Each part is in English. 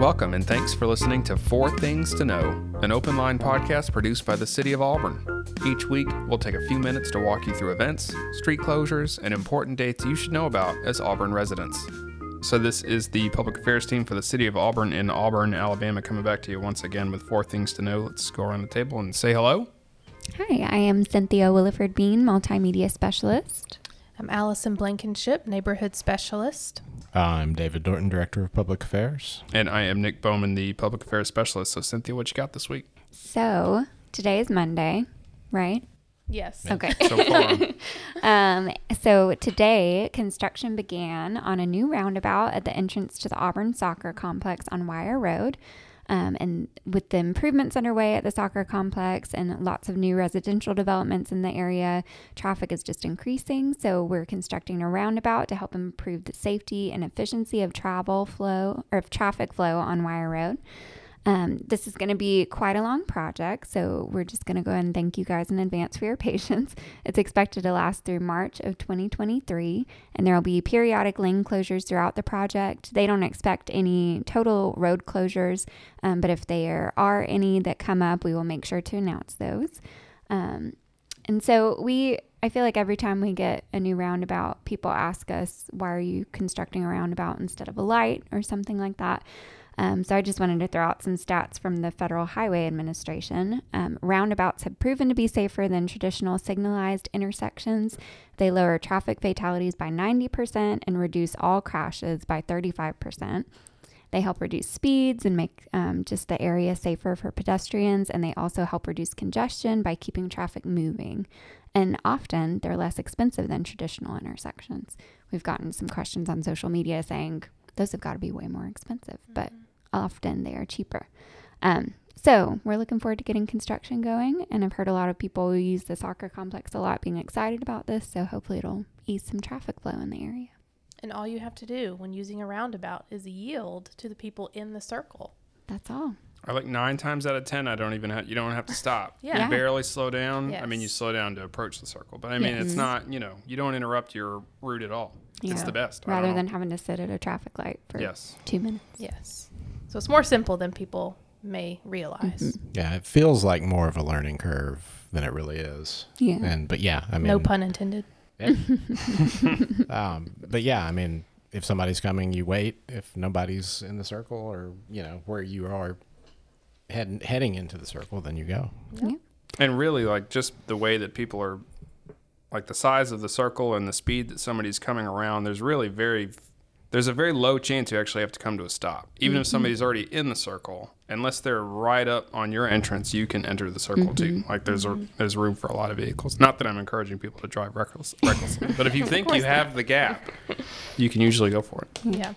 Welcome and thanks for listening to Four Things to Know, an open line podcast produced by the City of Auburn. Each week, we'll take a few minutes to walk you through events, street closures, and important dates you should know about as Auburn residents. So, this is the public affairs team for the City of Auburn in Auburn, Alabama, coming back to you once again with Four Things to Know. Let's go around the table and say hello. Hi, I am Cynthia Williford Bean, Multimedia Specialist. I'm Allison Blankenship, Neighborhood Specialist. I'm David Dorton, Director of Public Affairs. And I am Nick Bowman, the public affairs specialist. So, Cynthia, what you got this week? So, today is Monday, right? Yes. Okay. So far, Um, so today, construction began on a new roundabout at the entrance to the Auburn Soccer Complex on Wire Road. Um, and with the improvements underway at the soccer complex and lots of new residential developments in the area, traffic is just increasing. So we're constructing a roundabout to help improve the safety and efficiency of travel flow or of traffic flow on Wire Road. Um, this is going to be quite a long project, so we're just going to go ahead and thank you guys in advance for your patience. It's expected to last through March of 2023, and there will be periodic lane closures throughout the project. They don't expect any total road closures, um, but if there are any that come up, we will make sure to announce those. Um, and so we, I feel like every time we get a new roundabout, people ask us, why are you constructing a roundabout instead of a light or something like that? Um, so I just wanted to throw out some stats from the Federal Highway Administration. Um, roundabouts have proven to be safer than traditional signalized intersections. They lower traffic fatalities by 90% and reduce all crashes by 35%. They help reduce speeds and make um, just the area safer for pedestrians, and they also help reduce congestion by keeping traffic moving. And often they're less expensive than traditional intersections. We've gotten some questions on social media saying those have got to be way more expensive, but often they are cheaper. Um, so we're looking forward to getting construction going, and I've heard a lot of people who use the soccer complex a lot being excited about this. So hopefully it'll ease some traffic flow in the area. And all you have to do when using a roundabout is yield to the people in the circle. That's all. I like nine times out of ten, I don't even have, you don't have to stop. Yeah. Yeah. You barely slow down. I mean, you slow down to approach the circle, but I mean, it's not, you know, you don't interrupt your route at all. It's Yeah. the best. Rather than having to sit at a traffic light for yes. two minutes. Yes. So it's more simple than people may realize. Yeah, it feels like more of a learning curve than it really is. Yeah. And but yeah, I mean, no pun intended. um, but yeah, I mean, if somebody's coming, you wait. If nobody's in the circle, or you know where you are heading heading into the circle, then you go. And really, like just the way that people are, like the size of the circle and the speed that somebody's coming around. There's really very, there's a very low chance you actually have to come to a stop. Even if mm-hmm. somebody's already in the circle, unless they're right up on your entrance, you can enter the circle too. Mm-hmm. Like there's a, mm-hmm. there's room for a lot of vehicles. Not that I'm encouraging people to drive reckless, recklessly, but if you think you have the gap, you can usually go for it. Yeah.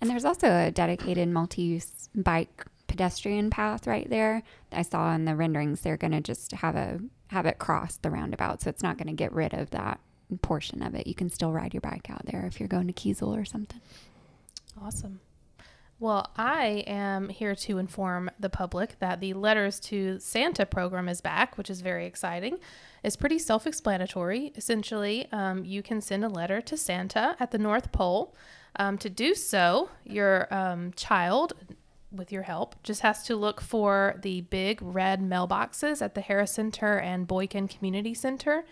And there's also a dedicated multi use bike pedestrian path right there. I saw in the renderings they're going to just have a have it cross the roundabout, so it's not going to get rid of that portion of it. You can still ride your bike out there if you're going to Kiesel or something. Awesome. Well, I am here to inform the public that the Letters to Santa program is back, which is very exciting. It's pretty self explanatory. Essentially, um, you can send a letter to Santa at the North Pole. Um, to do so, your um, child, with your help, just has to look for the big red mailboxes at the Harris Center and Boykin Community Center.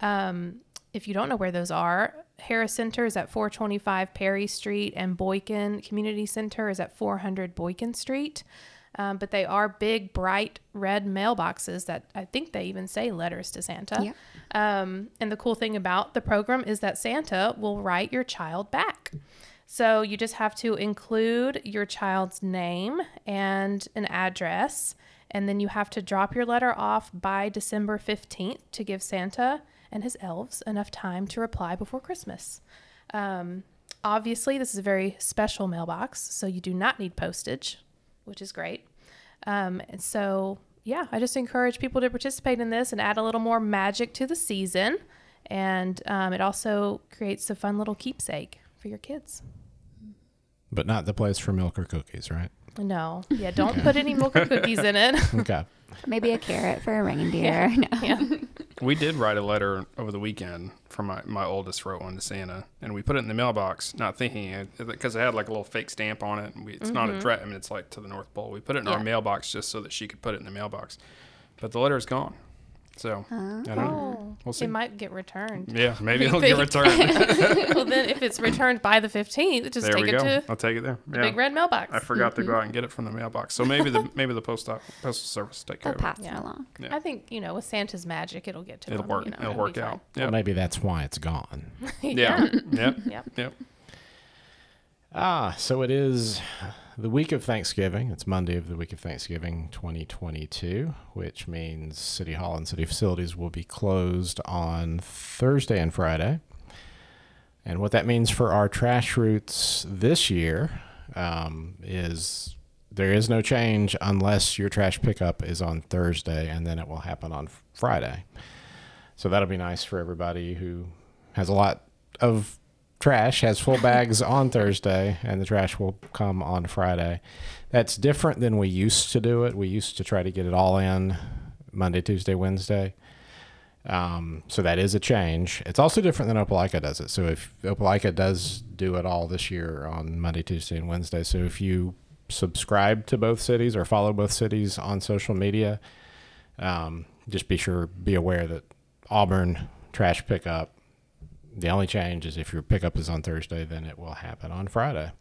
Um, if you don't know where those are, Harris Center is at 425 Perry Street, and Boykin Community Center is at 400 Boykin Street. Um, but they are big, bright red mailboxes that I think they even say letters to Santa. Yep. Um, and the cool thing about the program is that Santa will write your child back. So you just have to include your child's name and an address, and then you have to drop your letter off by December 15th to give Santa and his elves enough time to reply before Christmas. Um, obviously, this is a very special mailbox, so you do not need postage, which is great. Um, and so, yeah, I just encourage people to participate in this and add a little more magic to the season. And um, it also creates a fun little keepsake for your kids. But not the place for milk or cookies, right? No, yeah, don't put any milk or cookies in it. Okay. Maybe a carrot for a reindeer. No. yeah. We did write a letter over the weekend from my, my oldest wrote one to Santa, and we put it in the mailbox, not thinking it because it had like a little fake stamp on it. And we, it's not a mm-hmm. address. I mean, it's like to the North Pole. We put it in our mailbox just so that she could put it in the mailbox, but the letter is gone. So I don't know. Oh, We'll see. it might get returned. Yeah, maybe You it'll get returned. well, then if it's returned by the 15th, just there take we it go. to I'll take it there. the Yeah. big red mailbox. I forgot to go out and get it from the mailbox. So maybe the maybe the post office, postal service will take care They'll of it. pass Yeah. along. Yeah. I think you know with Santa's magic, it'll get to It'll them, work. You know, it'll it'll work be out. Well, maybe that's why it's gone. fine. Yeah. yep. Yep. Yep. Ah, so it is the week of Thanksgiving. It's Monday of the week of Thanksgiving 2022, which means City Hall and city facilities will be closed on Thursday and Friday. And what that means for our trash routes this year um, is there is no change unless your trash pickup is on Thursday and then it will happen on Friday. So that'll be nice for everybody who has a lot of trash, has full bags on Thursday, and the trash will come on Friday. That's different than we used to do it. We used to try to get it all in Monday, Tuesday, Wednesday. Um, so that is a change. It's also different than Opelika does it. So if Opelika does do it all this year on Monday, Tuesday, and Wednesday. So if you subscribe to both cities or follow both cities on social media, um, just be sure, be aware that Auburn trash pickup. The only change is if your pickup is on Thursday, then it will happen on Friday.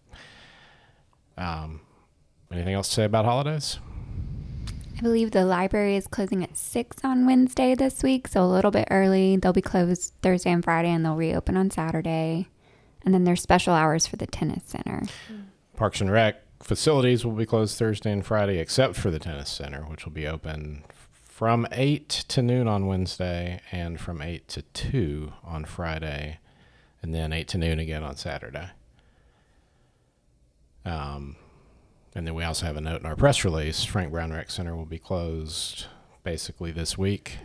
Um, anything else to say about holidays? I believe the library is closing at 6 on Wednesday this week, so a little bit early. They'll be closed Thursday and Friday, and they'll reopen on Saturday. And then there's special hours for the tennis center. Parks and Rec facilities will be closed Thursday and Friday, except for the tennis center, which will be open from 8 to noon on Wednesday and from 8 to 2 on Friday, and then 8 to noon again on Saturday. Um, and then we also have a note in our press release Frank Brown Rec Center will be closed basically this week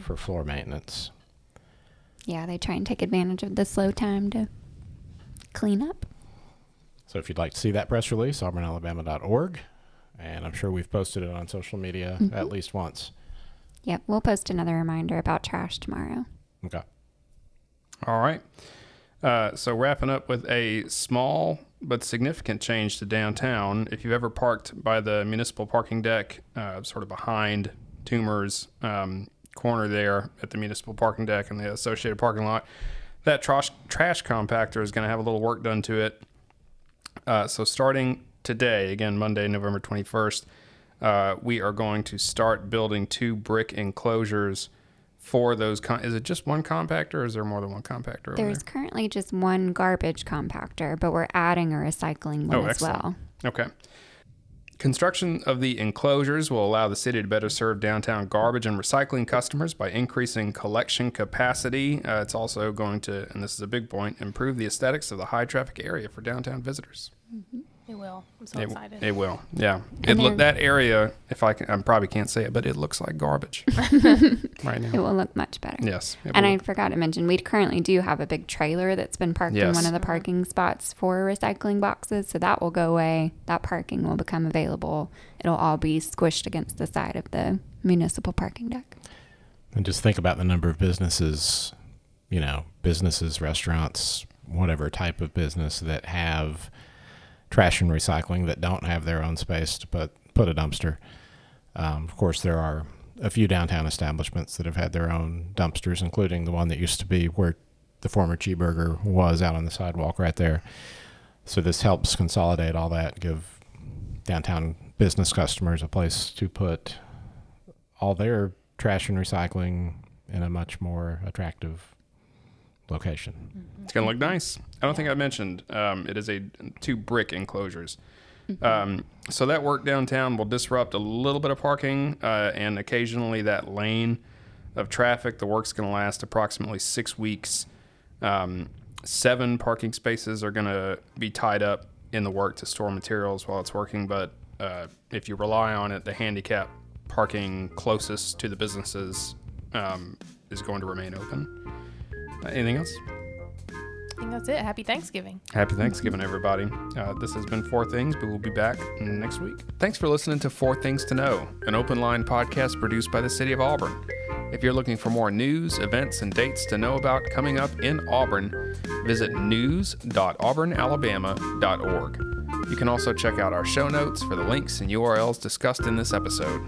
for floor maintenance. Yeah, they try and take advantage of the slow time to clean up. So if you'd like to see that press release, auburnalabama.org. And I'm sure we've posted it on social media at least once. Yep, we'll post another reminder about trash tomorrow. Okay. All right. Uh, so wrapping up with a small but significant change to downtown. If you've ever parked by the municipal parking deck, uh, sort of behind Toomer's um, corner there at the municipal parking deck and the associated parking lot, that trash trash compactor is going to have a little work done to it. Uh, so starting today, again Monday, November twenty first, uh, we are going to start building two brick enclosures for those. Con- is it just one compactor, or is there more than one compactor? over There's currently just one garbage compactor, but we're adding a recycling one Oh, as well. Okay. Construction of the enclosures will allow the city to better serve downtown garbage and recycling customers by increasing collection capacity. Uh, it's also going to, and this is a big point, improve the aesthetics of the high traffic area for downtown visitors. It will. I'm so It, excited. it will, yeah. It look that area. If I can, I probably can't say it, but it looks like garbage right now. It will look much better. Yes, And will. I forgot to mention, we currently do have a big trailer that's been parked in one of the parking spots for recycling boxes. So that will go away. That parking will become available. It'll all be squished against the side of the municipal parking deck. And just think about the number of businesses, you know, businesses, restaurants, whatever type of business that have trash and recycling that don't have their own space to put put a dumpster. Um, of course, there are a few downtown establishments that have had their own dumpsters, including the one that used to be where the former cheeseburger was out on the sidewalk right there. So this helps consolidate all that, give downtown business customers a place to put all their trash and recycling in a much more attractive location. It's gonna look nice. I don't think I mentioned um, it is a two brick enclosures. Um, so that work downtown will disrupt a little bit of parking uh, and occasionally that lane of traffic. The work's going to last approximately six weeks. Um, seven parking spaces are going to be tied up in the work to store materials while it's working. But uh, if you rely on it, the handicap parking closest to the businesses um, is going to remain open. Anything else? I think that's it. Happy Thanksgiving. Happy Thanksgiving, everybody. Uh, this has been Four Things, but we'll be back next week. Thanks for listening to Four Things to Know, an open line podcast produced by the City of Auburn. If you're looking for more news, events, and dates to know about coming up in Auburn, visit news.auburnalabama.org. You can also check out our show notes for the links and URLs discussed in this episode.